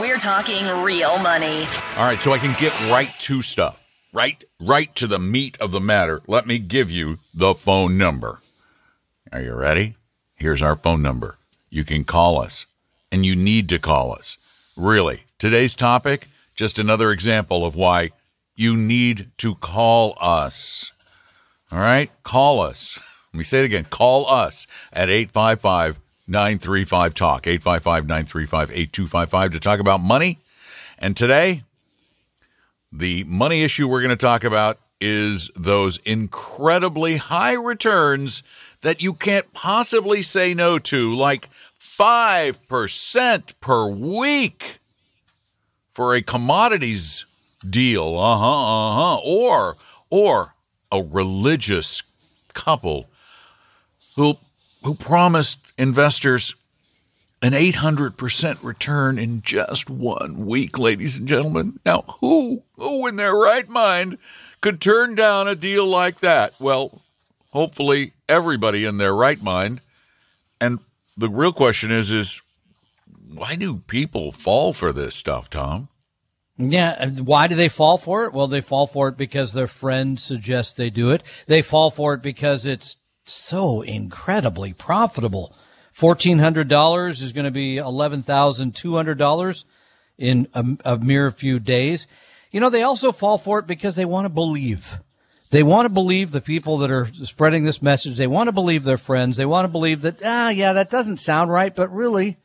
We're talking real money. All right, so I can get right to stuff, right, right to the meat of the matter. Let me give you the phone number. Are you ready? Here's our phone number. You can call us, and you need to call us. Really, today's topic, just another example of why you need to call us. All right, call us. Let me say it again. Call us at 855 935 Talk, 855 935 8255 to talk about money. And today, the money issue we're going to talk about is those incredibly high returns that you can't possibly say no to, like 5% per week for a commodities deal. Uh huh, uh huh. Or, or a religious couple who who promised investors an 800% return in just one week, ladies and gentlemen. Now, who, who in their right mind could turn down a deal like that? Well, hopefully everybody in their right mind. And the real question is, is why do people fall for this stuff, Tom? Yeah. Why do they fall for it? Well, they fall for it because their friends suggest they do it. They fall for it because it's so incredibly profitable. $1,400 is going to be $11,200 in a, a mere few days. You know, they also fall for it because they want to believe. They want to believe the people that are spreading this message. They want to believe their friends. They want to believe that, ah, yeah, that doesn't sound right, but really,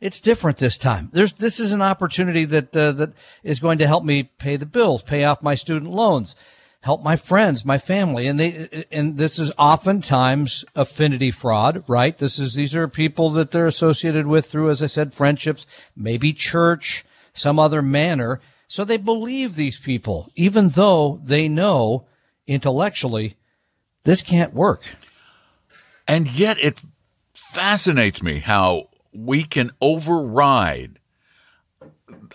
it's different this time. There's, this is an opportunity that, uh, that is going to help me pay the bills, pay off my student loans, help my friends, my family. And they, and this is oftentimes affinity fraud, right? This is, these are people that they're associated with through, as I said, friendships, maybe church, some other manner. So they believe these people, even though they know intellectually this can't work. And yet it fascinates me how we can override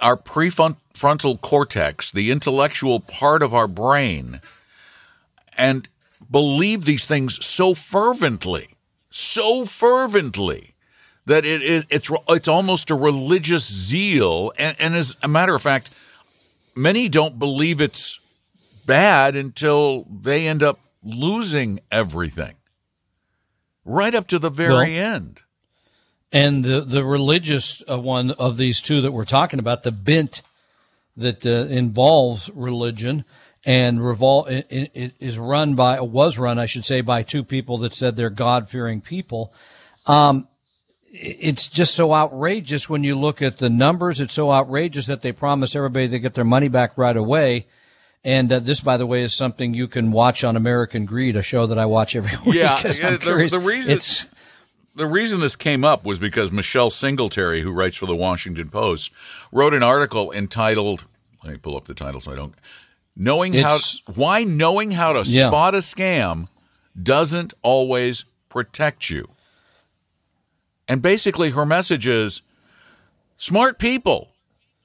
our prefrontal cortex, the intellectual part of our brain, and believe these things so fervently, so fervently that it is it's it's almost a religious zeal. And, and as a matter of fact, many don't believe it's bad until they end up losing everything, right up to the very well, end. And the the religious uh, one of these two that we're talking about, the bent that uh, involves religion and revol- it, it is run by was run, I should say, by two people that said they're God fearing people. Um, it's just so outrageous when you look at the numbers. It's so outrageous that they promise everybody to get their money back right away. And uh, this, by the way, is something you can watch on American Greed, a show that I watch every week. Yeah, the, the, reason it's the reason this came up was because Michelle Singletary, who writes for the Washington Post, wrote an article entitled "Let me pull up the title so I don't." Knowing how why knowing how to yeah. spot a scam doesn't always protect you. And basically, her message is smart people,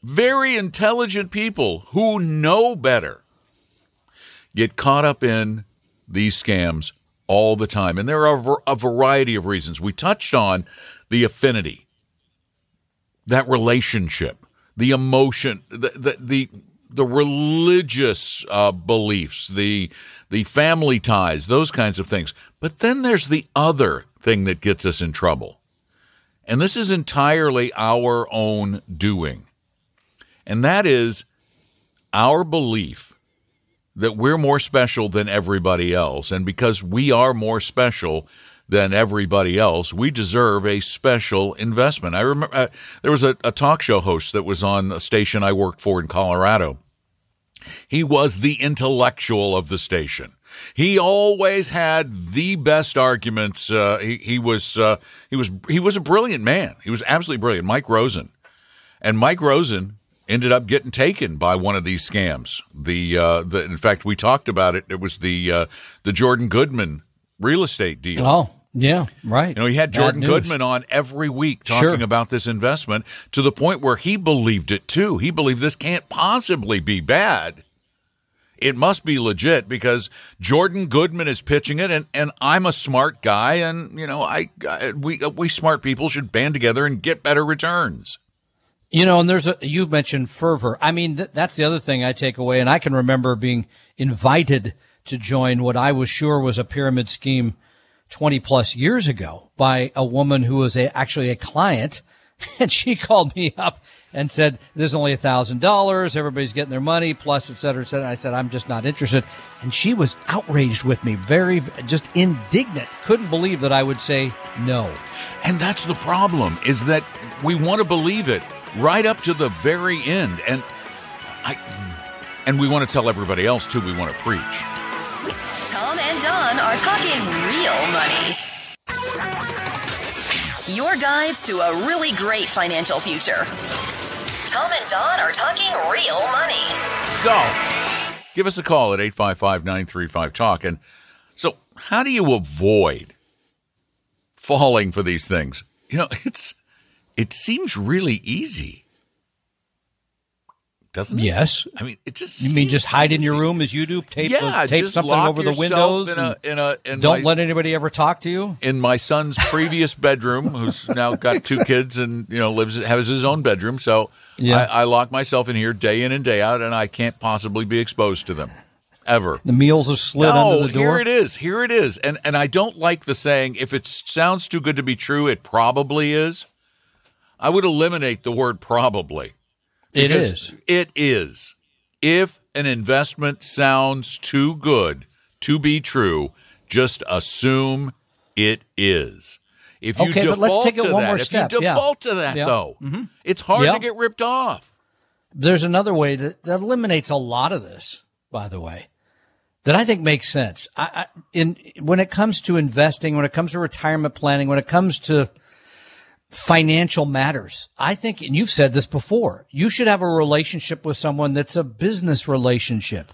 very intelligent people who know better, get caught up in these scams all the time. And there are a variety of reasons. We touched on the affinity, that relationship, the emotion, the, the, the, the religious uh, beliefs, the, the family ties, those kinds of things. But then there's the other thing that gets us in trouble. And this is entirely our own doing. And that is our belief that we're more special than everybody else. And because we are more special than everybody else, we deserve a special investment. I remember uh, there was a, a talk show host that was on a station I worked for in Colorado. He was the intellectual of the station. He always had the best arguments. Uh, he, he was uh, he was he was a brilliant man. He was absolutely brilliant. Mike Rosen, and Mike Rosen ended up getting taken by one of these scams. The uh, the in fact we talked about it. It was the uh, the Jordan Goodman real estate deal. Oh, yeah, right. You know, he had Jordan. Goodman on every week talking Sure. about this investment to the point where he believed it too. He believed this can't possibly be bad. It must be legit because Jordan Goodman is pitching it, and, and I'm a smart guy, and you know, I, I we we smart people should band together and get better returns. You know, and there's a, you mentioned fervor. I mean, th- that's the other thing I take away. And I can remember being invited to join what I was sure was a pyramid scheme 20 plus years ago by a woman who was a, actually a client. And she called me up and said, there's only a thousand dollars. Everybody's getting their money plus et cetera, et cetera. I said, I'm just not interested. And she was outraged with me, very, just indignant. Couldn't believe that I would say no. And that's the problem is that we want to believe it right up to the very end, and I and we want to tell everybody else too. We want to preach. Tom and Don are talking real money. Your guides to a really great financial future. Tom and Don are talking real money. So, give us a call at 855-935 talk and so how do you avoid falling for these things? You know, it's it seems really easy. Doesn't it? Yes. I mean, it just You mean just hide in your room as you do? Tape, Yeah, tape something over the windows in a- and in a- in don't my- let anybody ever talk to you? in my son's previous bedroom, who's now got two kids and you know lives has his own bedroom. So Yeah. I, I lock myself in here day in and day out, and I can't possibly be exposed to them ever. The meals are slid no, under the door. here it is. Here it is. And and I don't like the saying if it sounds too good to be true, it probably is. I would eliminate the word probably. It is. It is. If an investment sounds too good to be true, just assume it is. If you Okay, but default let's take it to one that, more if step. you Yeah. default to that Yeah. though, mm-hmm. it's hard Yeah. to get ripped off. There's another way that, that eliminates a lot of this, by the way, that I think makes sense. I, I, in when it comes to investing, when it comes to retirement planning, when it comes to financial matters, I think, and you've said this before, you should have a relationship with someone that's a business relationship.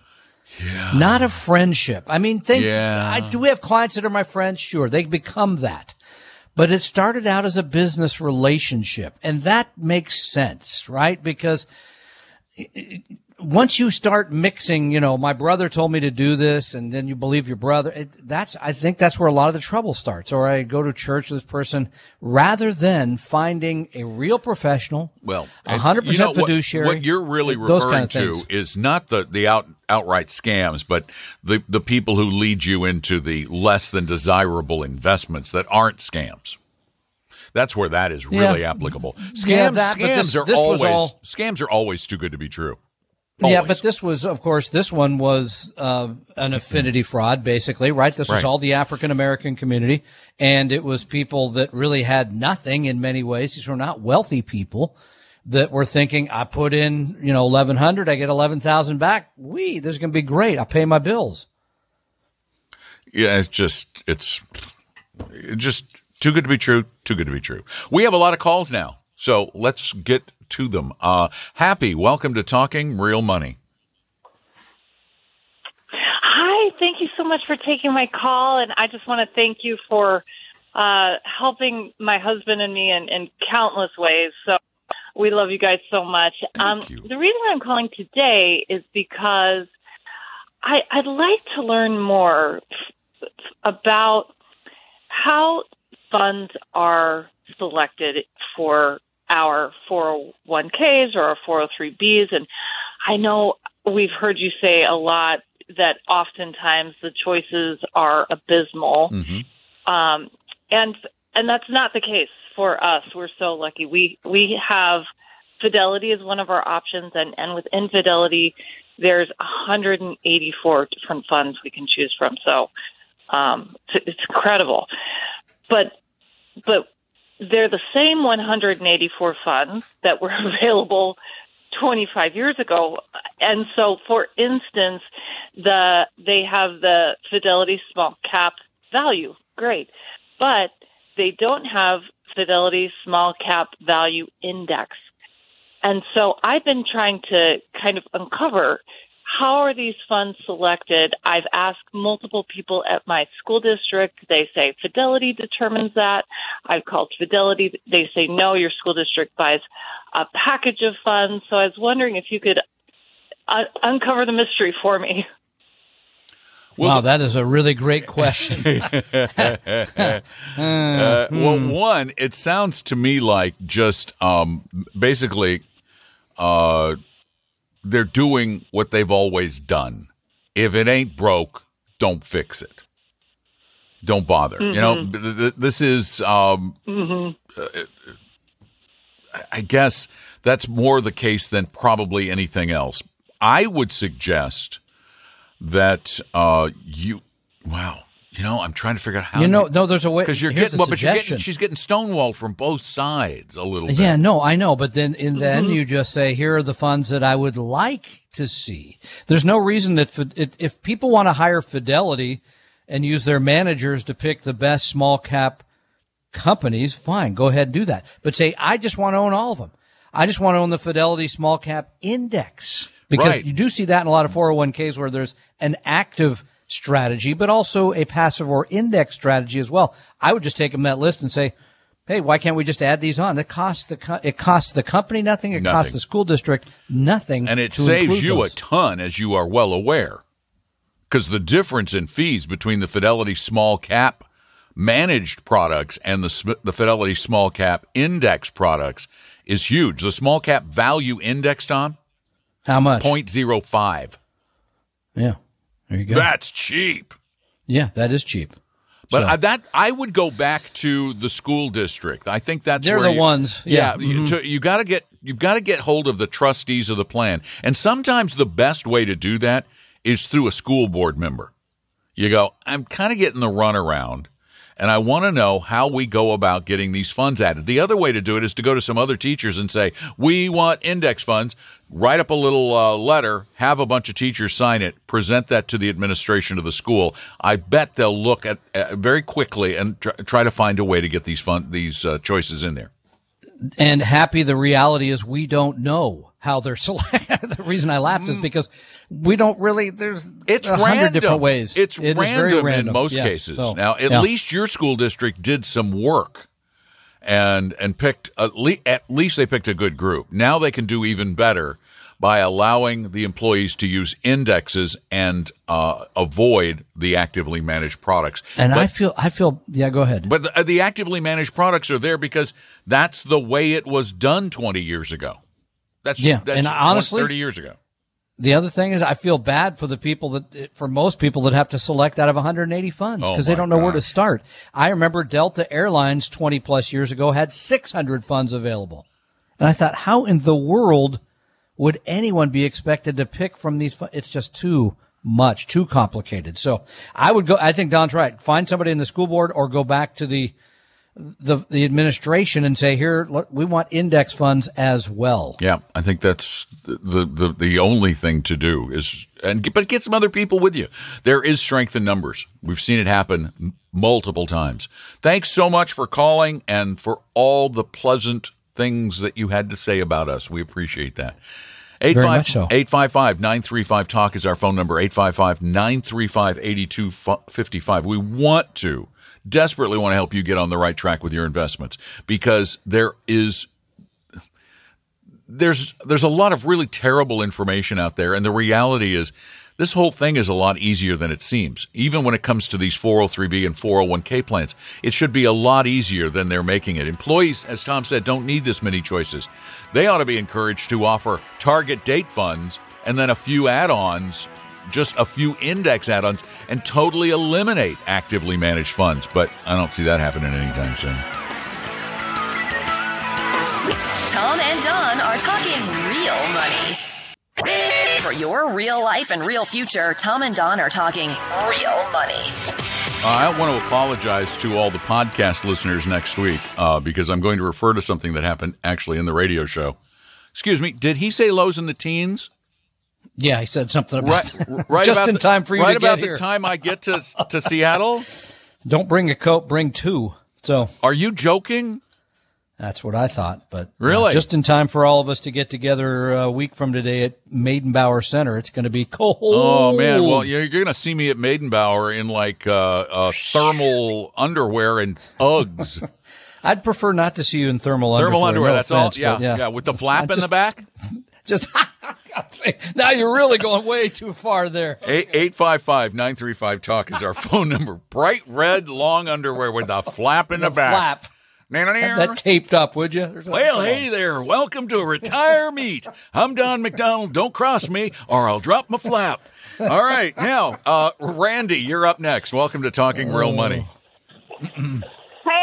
Not a friendship. I mean, things, Yeah. I, do we have clients that are my friends? Sure. They become that. But it started out as a business relationship and that makes sense, right? Because once you start mixing, you know, my brother told me to do this and then you believe your brother, it, that's, I think that's where a lot of the trouble starts. Or I go to church with this person rather than finding a real professional, Well, a hundred you know percent what- fiduciary. What, you're really referring kind of to things. is not the the out outright scams, but the the people who lead you into the less than desirable investments that aren't scams. That's where that is really Yeah. applicable. Scams, Yeah, that, scams this- are this always all- scams are always too good to be true. Yeah, but this was, of course, this one was uh, an affinity fraud, basically, right? This was all the African American community, and it was people that really had nothing in many ways. These were not wealthy people that were thinking, "I put in, you know, eleven hundred, I get eleven thousand back. We, this is going to be great. I'll pay my bills." Yeah, it's just it's it's just too good to be true. Too good to be true. We have a lot of calls now, so let's get to them. Uh, Happy, welcome to Talking Real Money. Hi, thank you so much for taking my call, and I just want to thank you for uh, helping my husband and me in, in countless ways. So we love you guys so much. Um. The reason I'm calling today is because I, I'd like to learn more f- about how funds are selected for our 401ks or our 403bs. And I know we've heard you say a lot that oftentimes the choices are abysmal. Um, and and that's not the case for us. We're so lucky. We we have Fidelity is one of our options, and and with Infidelity, there's 184 different funds we can choose from. So um, it's, it's incredible. But but they're the same 184 funds that were available 25 years ago. And so, for instance, the they have the Fidelity small cap value. Great. But they don't have Fidelity small cap value index. And so I've been trying to kind of uncover how are these funds selected? I've asked multiple people at my school district. They say Fidelity determines that. I've called Fidelity. They say no, your school district buys a package of funds. So I was wondering if you could uh, uncover the mystery for me. Well, wow, that is a really great question. uh, well, hmm. one, it sounds to me like just um, basically uh, they're doing what they've always done. If it ain't broke, don't fix it. Don't bother. Mm-hmm. You know, mm-hmm. th- th- this is, um, mm-hmm. uh, I guess that's more the case than probably anything else. I would suggest that uh, you, wow, you know, I'm trying to figure out how. You know, no, there's a way because you're getting, well, but you're getting, she's getting stonewalled from both sides a little bit. Yeah, no, I know, but then, and then mm-hmm. you just say, here are the funds that I would like to see. There's no reason that if people want to hire Fidelity and use their managers to pick the best small cap companies, fine, go ahead and do that. But say, I just want to own all of them. I just want to own the Fidelity small cap index because right. you do see that in a lot of 401ks where there's an active strategy, but also a passive or index strategy as well. I would just take them that list and say, Hey, why can't we just add these on? It costs the co- it costs the company nothing. It nothing. costs the school district nothing, and it saves you those. a ton, as you are well aware, because the difference in fees between the Fidelity small cap managed products and the the Fidelity small cap index products is huge. The small cap value index, Tom, how much? 0.05. Yeah. There you go. That's cheap. Yeah, that is cheap. But so. that I would go back to the school district. I think that's they're the you, ones. Yeah, yeah mm-hmm. you, you got to get you've got to get hold of the trustees of the plan, and sometimes the best way to do that is through a school board member. You go, I'm kind of getting the runaround and I want to know how we go about getting these funds added. The other way to do it is to go to some other teachers and say, we want index funds. Write up a little uh, letter, have a bunch of teachers sign it, present that to the administration of the school. I bet they'll look at uh, very quickly and tr- try to find a way to get these fun these uh, choices in there. And happy, the reality is we don't know how they're selected. the reason I laughed is mm. because we don't really. There's it's a hundred different ways. It's it random, random, in most yeah. cases. So, now, at yeah. least your school district did some work, and and picked at, le- at least they picked a good group. Now they can do even better by allowing the employees to use indexes and uh, avoid the actively managed products. And but, I feel, I feel, yeah, go ahead. But the, the actively managed products are there because that's the way it was done 20 years ago. That's yeah, that's and honestly, 30 years ago. The other thing is, I feel bad for the people that, for most people that have to select out of 180 funds because oh they don't know gosh. where to start. I remember Delta Airlines 20 plus years ago had 600 funds available. And I thought, how in the world would anyone be expected to pick from these? It's just too much, too complicated. So I would go, I think Don's right. Find somebody in the school board or go back to the, the the administration and say here we want index funds as well. Yeah, I think that's the the the only thing to do is and but get some other people with you. There is strength in numbers. We've seen it happen multiple times. Thanks so much for calling and for all the pleasant things that you had to say about us. We appreciate that. 855 935 Talk is our phone number. 855 935 8255. We want to, desperately want to help you get on the right track with your investments because there is there's there's a lot of really terrible information out there and the reality is this whole thing is a lot easier than it seems. Even when it comes to these 403b and 401k plans, it should be a lot easier than they're making it. Employees, as Tom said, don't need this many choices. They ought to be encouraged to offer target date funds and then a few add ons, just a few index add ons, and totally eliminate actively managed funds. But I don't see that happening anytime soon. Tom and Don are talking real money. For your real life and real future, Tom and Don are talking real money. Uh, I want to apologize to all the podcast listeners next week uh, because I'm going to refer to something that happened actually in the radio show. Excuse me, did he say lows in the teens? Yeah, he said something about Right, right just about in the- time for you right to about get the here. time I get to to Seattle. Don't bring a coat, bring two. So Are you joking? That's what I thought. But uh, Really? just in time for all of us to get together a week from today at Meydenbauer Center. It's going to be cold. Oh man, well you're, you're gonna see me at Meydenbauer in like uh, uh, thermal underwear and Uggs. I'd prefer not to see you in thermal, thermal underwear. underwear. no that's offense, all. but Yeah, yeah, with the flap I in the back. Just now you're really going way too far there. Eight eight five five nine three five talk is our phone number. Bright red long underwear with a flap in the, back. Flap. Have that taped up, would you? Well, hey on. there. Welcome to a Retire Meet. I'm Don McDonald. Don't cross me or I'll drop my flap. All right. Now, uh, Randy, you're up next. Welcome to Talking Real Money.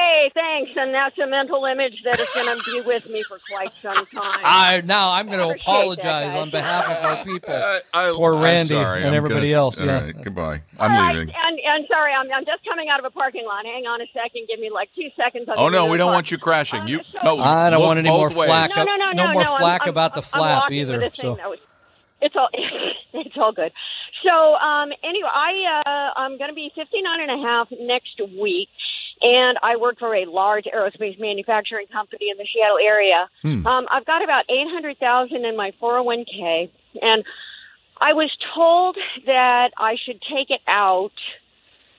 Hey, thanks. And that's a mental image that is going to be with me for quite some time. I now I'm going to Appreciate that, apologize on behalf of our people. I, Poor I'm Randy sorry. and I'm everybody gonna- else, All yeah. right. Goodbye. I'm right, leaving. And, and sorry, I'm, I'm just coming out of a parking lot. Hang on a second. Give me like two seconds. I'll Oh no, we don't car. want you crashing. Um, You so- no. I don't look want any more both ways. flack No, no, no, no no, more no. flack I'm, about the I'm, flap I'm walking either, for so. thing. It's, it's all it's all good. So um, anyway, I uh, I'm going to be 59 and a half next week, and I work for a large aerospace manufacturing company in the Seattle area. Hmm. Um, I've got about 800,000 in my 401k, and I was told that I should take it out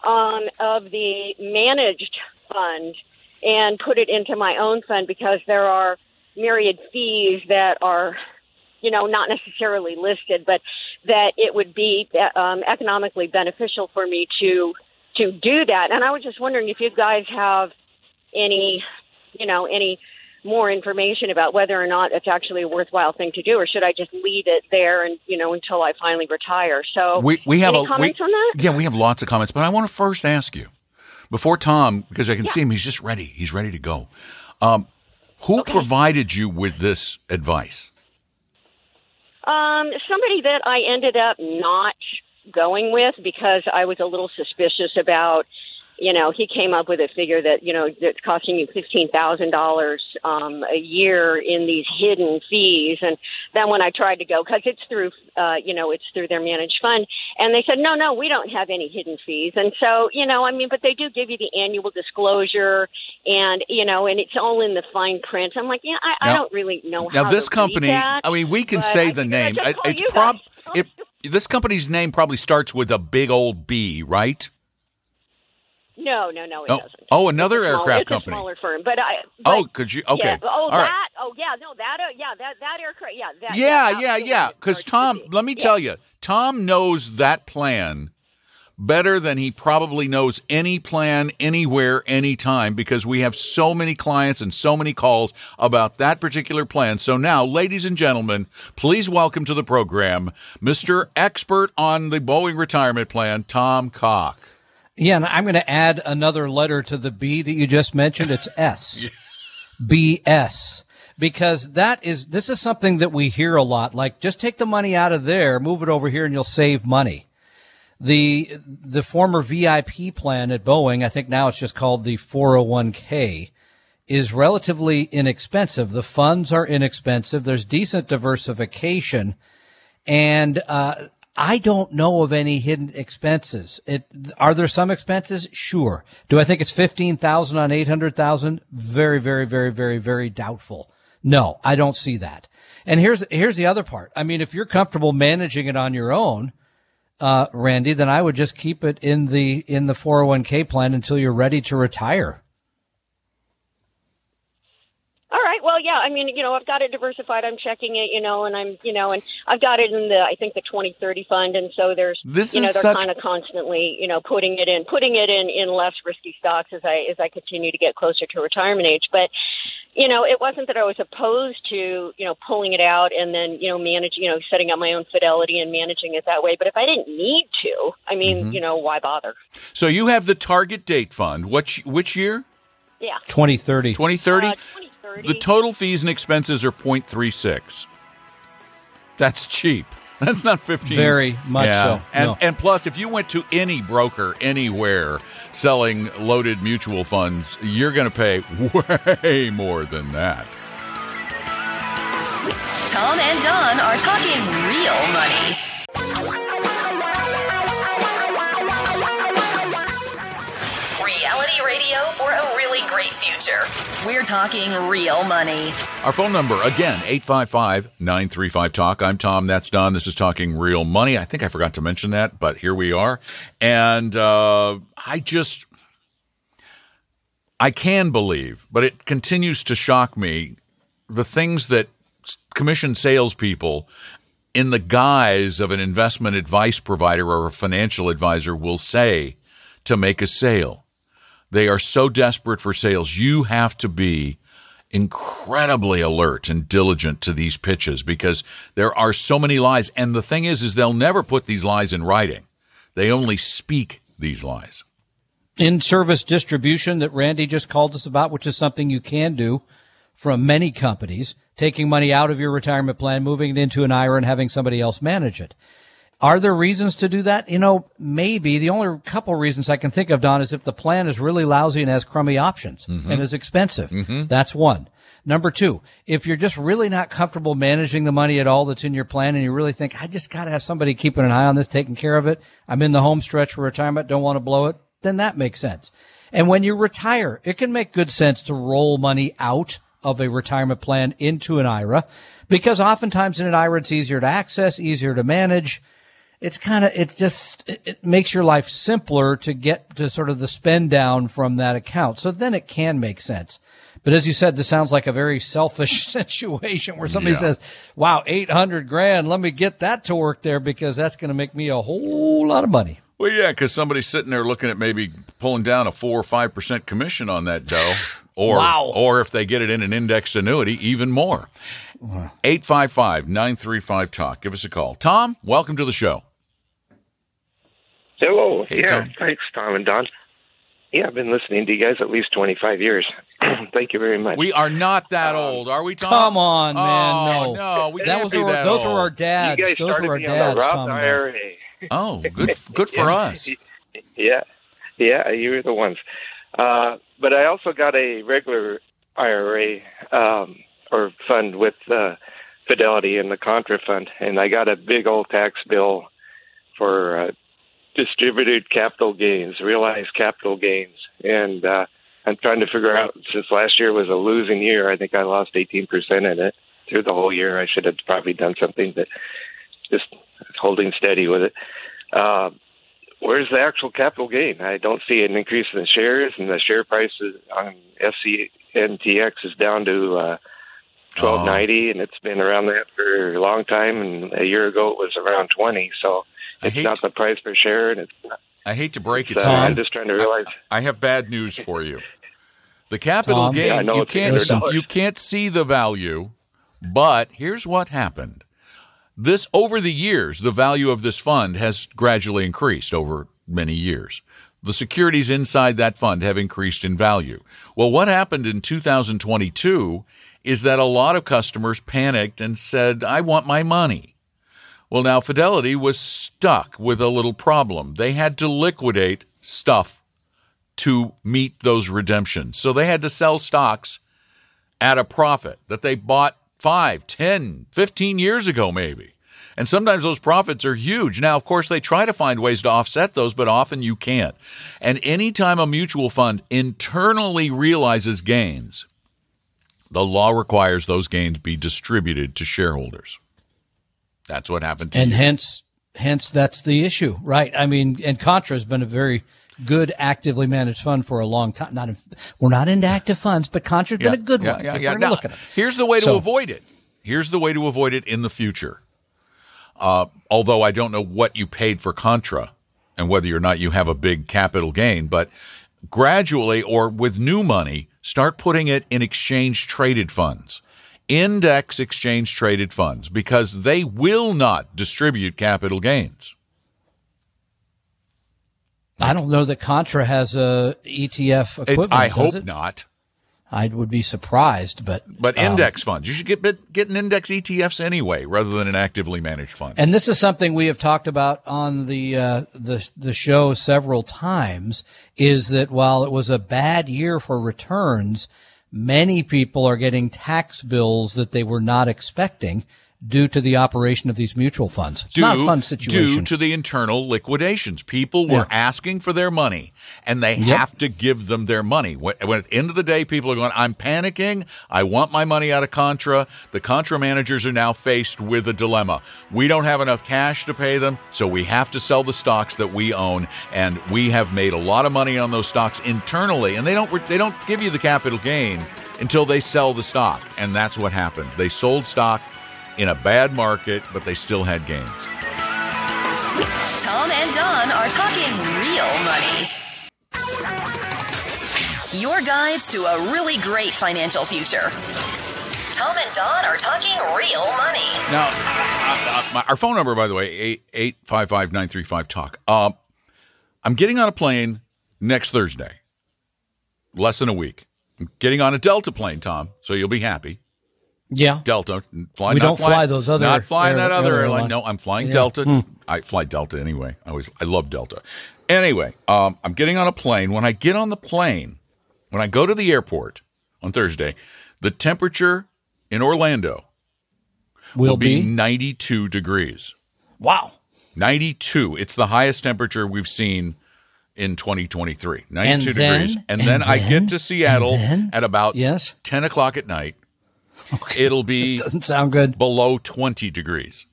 um, of the managed fund and put it into my own fund because there are myriad fees that are, you know, not necessarily listed, but that it would be um, economically beneficial for me to to do that. And I was just wondering if you guys have any, you know, any more information about whether or not it's actually a worthwhile thing to do, or should I just leave it there and you know until I finally retire? So We we have a comments we, on that? Yeah, we have lots of comments, but I want to first ask you before Tom because I can Yeah. see him. He's just ready. He's ready to go. Um, who provided you with this advice? Um, somebody that I ended up not going with because I was a little suspicious about, you know, he came up with a figure that, you know, that's costing you $15,000 um, a year in these hidden fees. And then when I tried to go, because it's through, uh, you know, it's through their managed fund, and they said, no, no, we don't have any hidden fees. And so, you know, I mean, but they do give you the annual disclosure and, you know, and it's all in the fine print. I'm like, yeah, I, I don't really know Now, how this to company, that, I mean, we can say I the name. call It's prob. It, this company's name probably starts with a big old B, right? No, no, no, it Oh, doesn't. oh, another It's small- aircraft it's company. A smaller firm, but I. Oh, could you? Okay. Yeah, oh, All that. right. Oh, yeah. No, that. Uh, yeah, that that aircraft. Yeah, that. Yeah, yeah, yeah. Because Tom, let me Yeah. tell you, Tom knows that plan better than he probably knows any plan anywhere, anytime, because we have so many clients and so many calls about that particular plan. So now, ladies and gentlemen, please welcome to the program Mr. Expert on the Boeing retirement plan, Tom Cock. Yeah, and I'm going to add another letter to the B that you just mentioned. It's S. BS. Because that is, this is something that we hear a lot. Like, just take the money out of there, move it over here, and you'll save money. The, the former VIP plan at Boeing, I think now it's just called the 401k, is relatively inexpensive. The funds are inexpensive. There's decent diversification. And, uh, I don't know of any hidden expenses. It, are there some expenses? Sure. Do I think it's 15,000 on 800,000? Very, very, very, very, very doubtful. No, I don't see that. And here's, here's the other part. I mean, if you're comfortable managing it on your own, uh, Randy, then I would just keep it in the, in the 401k plan until you're ready to retire. All right. Well, yeah. I mean, you know, I've got it diversified. I'm checking it, you know, and I'm, you know, and I've got it in the, I think the 2030 fund, and so there's, This you know, is they're such- kind of constantly, you know, putting it in, putting it in in less risky stocks as I as I continue to get closer to retirement age. But, you know, it wasn't that I was opposed to, you know, pulling it out and then, you know, managing, you know, setting up my own fidelity and managing it that way. But if I didn't need to, I mean, Mm-hmm. you know, why bother? So you have the target date fund. Which, which year? Yeah. 2030. 2030? Uh, 2030. The total fees and expenses are 0.36. That's cheap. That's not 15. Very much yeah. so. And No. and plus if you went to any broker anywhere selling loaded mutual funds, you're going to pay way more than that. Tom and Don are talking real money. Future. We're talking real money. Our phone number, again, 855 935 Talk. I'm Tom. That's Don. This is Talking Real Money. I think I forgot to mention that, but here we are. And uh, I just, I can believe, but it continues to shock me the things that commission salespeople, in the guise of an investment advice provider or a financial advisor, will say to make a sale. They are so desperate for sales. You have to be incredibly alert and diligent to these pitches because there are so many lies. And the thing is, is they'll never put these lies in writing. They only speak these lies. In service distribution that Randy just called us about, which is something you can do from many companies, taking money out of your retirement plan, moving it into an IRA and having somebody else manage it. Are there reasons to do that? You know, maybe the only couple reasons I can think of, Don, is if the plan is really lousy and has crummy options Mm-hmm. and is expensive. That's one. Number two, if you're just really not comfortable managing the money at all that's in your plan and you really think, I just got to have somebody keeping an eye on this, taking care of it. I'm in the home stretch for retirement, don't want to blow it. Then that makes sense. And when you retire, it can make good sense to roll money out of a retirement plan into an IRA because oftentimes in an IRA, it's easier to access, easier to manage it's kind of it just it, it makes your life simpler to get to sort of the spend down from that account so then it can make sense but as you said this sounds like a very selfish situation where somebody Yeah. says wow 800 grand let me get that to work there because that's going to make me a whole lot of money Well, yeah, because somebody's sitting there looking at maybe pulling down a four or five percent commission on that dough, or Wow. or if they get it in an indexed annuity, even more. 855-935 talk. Give us a call. Tom, welcome to the show. Hello. Hey, yeah, Tom. thanks, Tom and Don. Yeah, I've been listening to you guys at least 25 years. Thank you very much. We are not that old, are we, Tom? come on man Oh, no no, we that can't was be our, that those old. were our you dads guys those were our me dads Tom and I. IRA. Oh, good, good for Yeah. us. Yeah, yeah, you were the ones. Uh, but I also got a regular IRA um, or fund with uh, Fidelity and the Contrafund, and I got a big old tax bill for uh, distributed capital gains, realized capital gains, and uh, I'm trying to figure out since last year was a losing year. I think I lost 18% in it through the whole year. I should have probably done something, but just holding steady with it. Uh, where's the actual capital gain? I don't see an increase in the shares, and the share price is on FCNTX is down to uh, twelve ninety, and it's been around that for a long time. And a year ago, it was around twenty. So I it's hate- not the price per share, and it's. Not, I hate to break it uh, to you. I'm just trying to realize. I have bad news for you. The capital Tom? gain, Yeah, you can't you can't see the value, but here's what happened. This over the years, the value of this fund has gradually increased over many years. The securities inside that fund have increased in value. Well, what happened in 2022 is that a lot of customers panicked and said, "I want my money." Well, now Fidelity was stuck with a little problem. They had to liquidate stuff to meet those redemptions. So they had to sell stocks at a profit that they bought 5, 10, 15 years ago, maybe. And sometimes those profits are huge. Now, of course, they try to find ways to offset those, but often you can't. And anytime a mutual fund internally realizes gains, the law requires those gains be distributed to shareholders. That's what happened to and you. hence hence that's the issue right i mean and contra has been a very good actively managed fund for a long time not in, we're not into active funds but contra's been a good yeah, one Yeah, yeah. Now, look at it. here's the way to So- avoid it. Here's the way to avoid it in the future. Uh, although I don't know what you paid for Contra and whether or not you have a big capital gain, but gradually or with new money, start putting it in exchange traded funds, index exchange traded funds, because they will not distribute capital gains. i don't know that contra has a etf It- I hope it? not. i would be surprised but But um, index funds, you should get get an index ETFs anyway, rather than an actively managed fund. And this is something we have talked about on the uh, the the show several times. Is that while it was a bad year for returns, Many people are getting tax bills that they were not expecting due to the operation of these mutual funds. It's due, not a fun situation. Due to the internal liquidations. People were Yeah. asking for their money and they Yep. have to give them their money. When, when at the end of the day, people are going, I'm panicking. I want my money out of Contra. The Contra managers are now faced with a dilemma. We don't have enough cash to pay them, so we have to sell the stocks that we own. And we have made a lot of money on those stocks internally. And they don't, they don't give you the capital gain until they sell the stock. And that's what happened. They sold stock in a bad market, but they still had gains. Tom and Don are talking real money. Your guides to a really great financial future. Tom and Don are talking real money. Now, uh, uh, my, our phone number, by the way, eight eight five five nine three five talk. Um, I'm getting on a plane next Thursday, less than a week. I'm getting on a Delta plane, Tom. So you'll be happy. Yeah. Delta. Fly, We don't fly those other Not flying air- that other airline. airline. No, I'm flying Yeah. Delta. I fly Delta anyway. I always I love Delta. Anyway, um, I'm getting on a plane. When I get on the plane, when I go to the airport on Thursday, the temperature in Orlando Will will be be. 92 degrees. Wow. 92. It's the highest temperature we've seen in 2023. 92 And then- degrees. And, and then, I get to Seattle then- at about Yes. 10 o'clock at night. It'll be This doesn't sound good. below 20 degrees.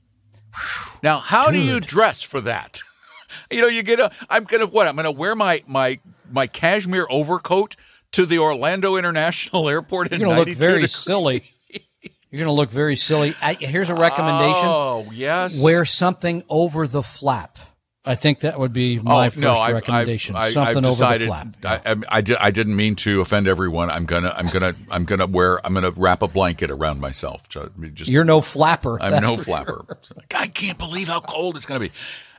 Now, how do you dress for that? you know, you get a I'm going to what? I'm going to wear my my my cashmere overcoat to the Orlando International Airport in You're going to 92 look very degrees. silly. You're going to look very silly. I, here's a recommendation. Oh, yes. Wear something over the flap. I think that would be oh, my first Oh, I've- recommendation. I've, something I've over decided, the flap. I, I, I, didn't mean to offend everyone. I'm gonna, I'm gonna, I'm gonna wear, I'm gonna wrap a blanket around myself. Just, You're no flapper. I'm no flapper. Like, I can't believe how cold it's gonna be,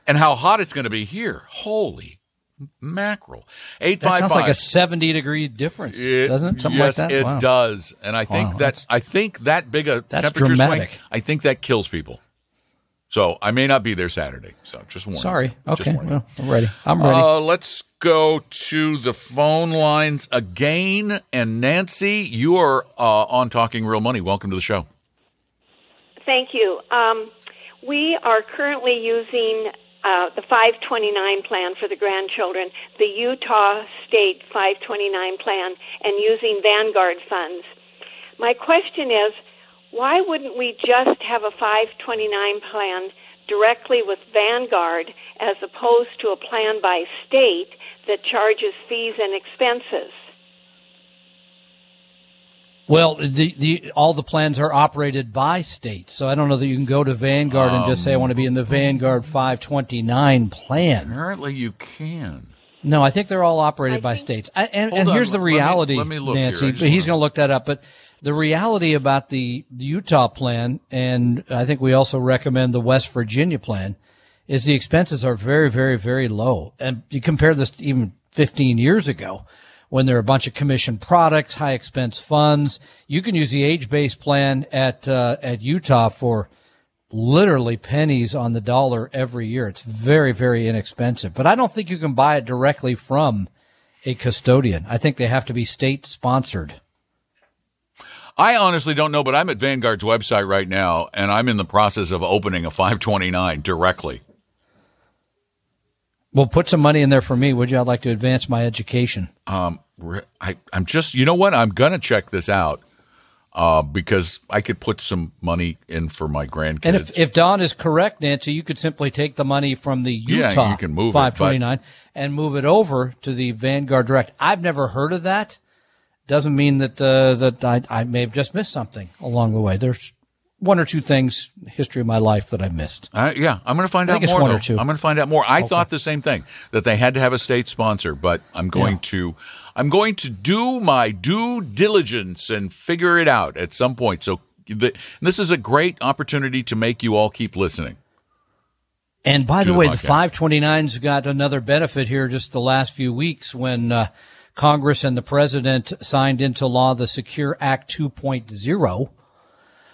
and how hot it's gonna be here. Holy mackerel! Eight That five sounds like a 70 degree difference, It- doesn't it? Something yes, like that. it Wow. does, and I think Wow, that I think that big a That's temperature dramatic. swing. I think that kills people. So I may not be there Saturday. So just warning. Sorry. Just Okay. warning. Well, I'm ready. I'm ready. Uh, let's go to the phone lines again. And Nancy, you are uh, on Talking Real Money. Welcome to the show. Thank you. Um, we are currently using uh, the 529 plan for the grandchildren, the Utah State 529 plan, and using Vanguard funds. My question is why wouldn't we just have a 529 plan directly with Vanguard as opposed to a plan by state that charges fees and expenses? Well, the, the all the plans are operated by states, so I don't know that you can go to Vanguard and just say I want to be in the Vanguard 529 plan. Apparently, you can. No, I think they're all operated by states. I, and Hold and on, here's the let me- reality, let me look Nancy. just he's going to look that up. But the reality about the, the Utah plan, and I think we also recommend the West Virginia plan, is the expenses are very, very, very low. And you compare this even 15 years ago when there are a bunch of commission products, high expense funds. You can use the age based plan at, uh, at Utah for literally pennies on the dollar every year. It's very, very inexpensive, but I don't think you can buy it directly from a custodian. I think they have to be state sponsored. I honestly don't know, but I'm at Vanguard's website right now, and I'm in the process of opening a 529 directly. Well, put some money in there for me, would you? I'd like to advance my education. Um, I, I'm just, you know what? I'm going to check this out uh, because I could put some money in for my grandkids. And if, if Don is correct, Nancy, you could simply take the money from the Yeah, Utah you can move it, but- 529 and move it over to the Vanguard Direct. I've never heard of that. Doesn't mean that uh, that I, I may have just missed something along the way. There's one or two things history of my life that I've missed. Uh, yeah, I'm going to find I out more. one or two. I'm going to find out more. I thought the same thing that they had to have a state sponsor, but I'm going Yeah. to I'm going to do my due diligence and figure it out at some point. So the, this is a great opportunity to make you all keep listening. And by the the way, the podcast. 529's got another benefit here just the last few weeks when uh, Congress and the president signed into law the Secure Act 2.0,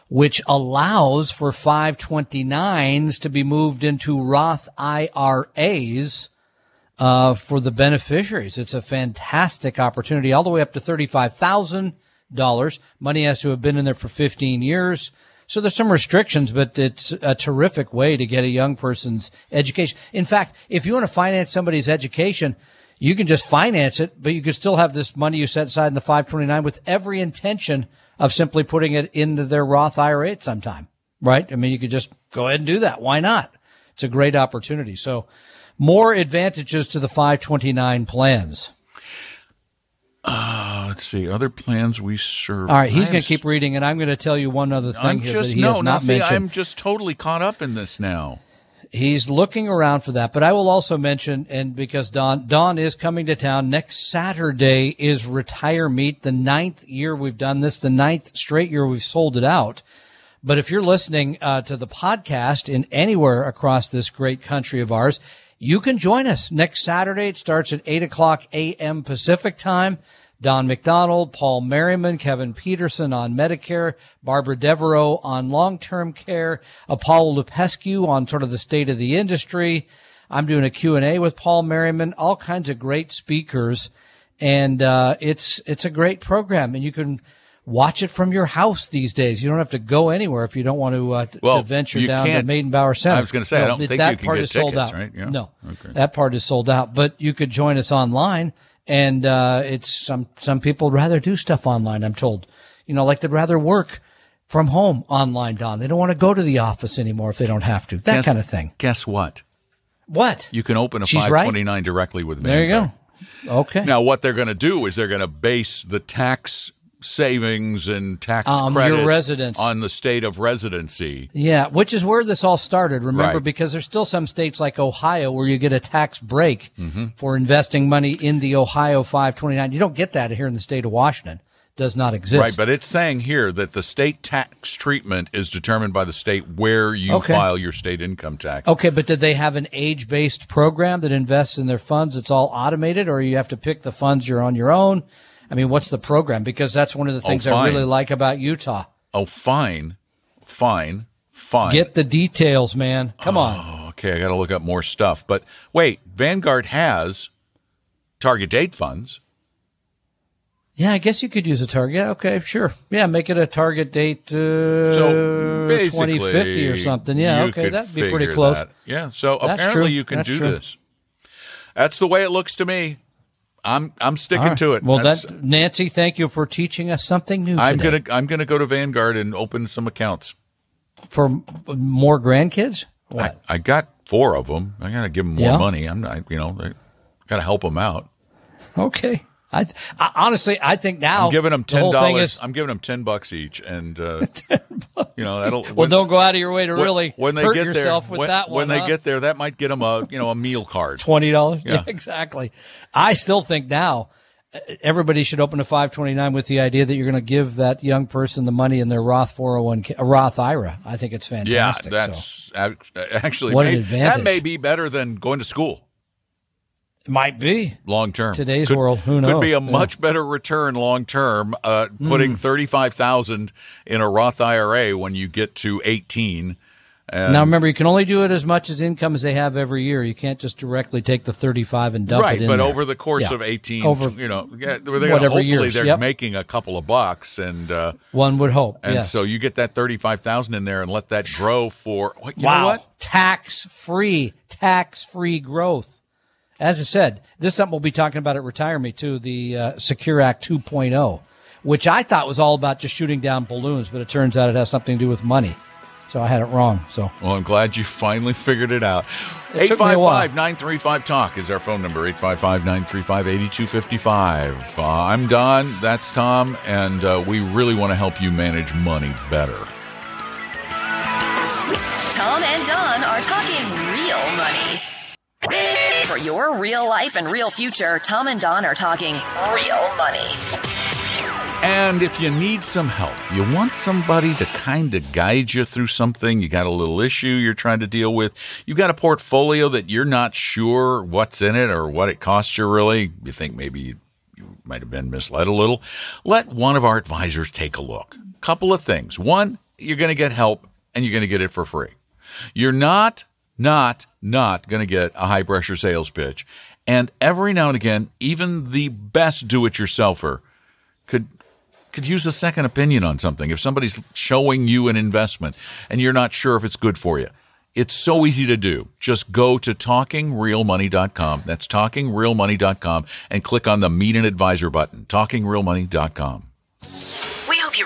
which allows for 529s to be moved into Roth IRAs uh, for the beneficiaries. It's a fantastic opportunity, all the way up to $35,000. Money has to have been in there for 15 years. So there's some restrictions, but it's a terrific way to get a young person's education. In fact, if you want to finance somebody's education, you can just finance it, but you can still have this money you set aside in the 529 with every intention of simply putting it into their Roth IRA at some time, right? I mean, you could just go ahead and do that. Why not? It's a great opportunity. So more advantages to the 529 plans. Uh, let's see. Other plans we serve. All right, he's going to keep reading, and I'm going to tell you one other thing I'm just that he no, not see, mentioned. I'm just totally caught up in this now. He's looking around for that, but I will also mention, and because Don Don is coming to town next Saturday is Retire Meet, the ninth year we've done this, the ninth straight year we've sold it out. But if you're listening uh, to the podcast in anywhere across this great country of ours, you can join us next Saturday. It starts at eight o'clock a.m. Pacific time. Don McDonald, Paul Merriman, Kevin Peterson on Medicare, Barbara Devereaux on long-term care, Apollo Lupescu on sort of the state of the industry. I'm doing a Q&A with Paul Merriman, all kinds of great speakers. And, uh, it's, it's a great program and you can watch it from your house these days. You don't have to go anywhere if you don't want to, uh, Well, to venture down to Meydenbauer Center. I was gonna say, I don't think that you can part is sold out. right? Yeah. No, Okay. that part is sold out, but you could join us online and, uh, it's some, some people rather do stuff online, I'm told, you know, like they'd rather work from home online, Don. They don't want to go to the office anymore if they don't have to. That Guess- kind of thing. Guess what? What? You can open a She's right. 529 directly with me. There you go. Okay. Now, what they're going to do is they're going to base the tax savings and tax Um, your credits residence. on the state of residency. Yeah, which is where this all started. Remember, Right. because there's still some states like Ohio where you get a tax break Mm-hmm. for investing money in the Ohio 529. You don't get that here in the state of Washington. Does not exist. Right, but it's saying here that the state tax treatment is determined by the state where you Okay. file your state income tax. Okay, but did they have an age-based program that invests in their funds? It's all automated, or you have to pick the funds you're on your own. I mean, what's the program? Because that's one of the things I really like about Utah. Oh, fine, fine, fine. Get the details, man. Come on. okay, I got to look up more stuff. But wait, Vanguard has target date funds. Yeah, I guess you could use a target. Okay, sure. Yeah, make it a target date uh, So basically, 2050 or something. Yeah, okay, that'd be pretty close. that. Yeah, so That's apparently true. you can That's do true. this. That's the way it looks to me. I'm I'm sticking right. to it. Well, That's- that Nancy, thank you for teaching us something new. I'm today. gonna I'm gonna go to Vanguard and open some accounts. for more grandkids. What? I, I got four of them. I gotta give them more Yeah? money. I'm not, you know, I gotta help them out. Okay. I, I honestly, I think now I'm giving them ten dollars. I'm giving them ten bucks each, and uh, you know that'll. well, don't go out of your way to when- really when they hurt get yourself there, with when, that one. when they huh? get there, that might get them a you know a meal card. twenty dollars. Yeah. Yeah. exactly. I still think now uh, everybody should open a 529 with the idea that you're going to give that young person the money in their Roth 401k, Roth IRA. I think it's fantastic. so. that's ac- actually What an advantage. that may be better than going to school It might be. long term. Today's Could- world, who knows? Could be a much better return long term. Uh, putting Hmm. thirty five thousand in a Roth IRA when you get to eighteen. And now remember, you can only do it as much as income as they have every year. You can't just directly take the 35 and dump right, it in but there. over the course Yeah. of eighteen, Over you know, yeah, they're hopefully years, they're yep. making a couple of bucks, and uh, one would hope. and yes. so you get that thirty five thousand in there and let that grow for. You wow, know what? tax free, tax free growth. As I said, this is something we'll be talking about at Retire Meet too, the uh, Secure Act 2.0, which I thought was all about just shooting down balloons, but it turns out it has something to do with money. So I had it wrong. So Well, I'm glad you finally figured it out. It took me a while. 855 935 Talk is our phone number 855 935 8255. Uh, I'm Don, that's Tom, and uh, we really want to help you manage money better. Tom and Don are talking real money. For your real life and real future, Tom and Don are talking real money. And if you need some help, you want somebody to kind of guide you through something, you got a little issue you're trying to deal with, you got a portfolio that you're not sure what's in it or what it costs you really, you think maybe you, might have been misled a little, let one of our advisors take a look. Couple of things. One, you're going to get help and you're going to get it for free. You're not, not, not going to get a high pressure sales pitch. And every now and again, even the best do it yourselfer could could use a second opinion on something. If somebody's showing you an investment and you're not sure if it's good for you, it's so easy to do. Just go to talkingrealmoney.com. That's talkingrealmoney.com and click on the Meet an Advisor button. Talkingrealmoney.com. We hope you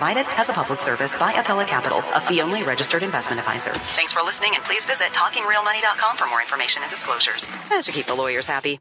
provided as a public service by Apella Capital, a fee-only registered investment advisor. Thanks for listening, and please visit TalkingRealMoney.com for more information and disclosures. That should keep the lawyers happy.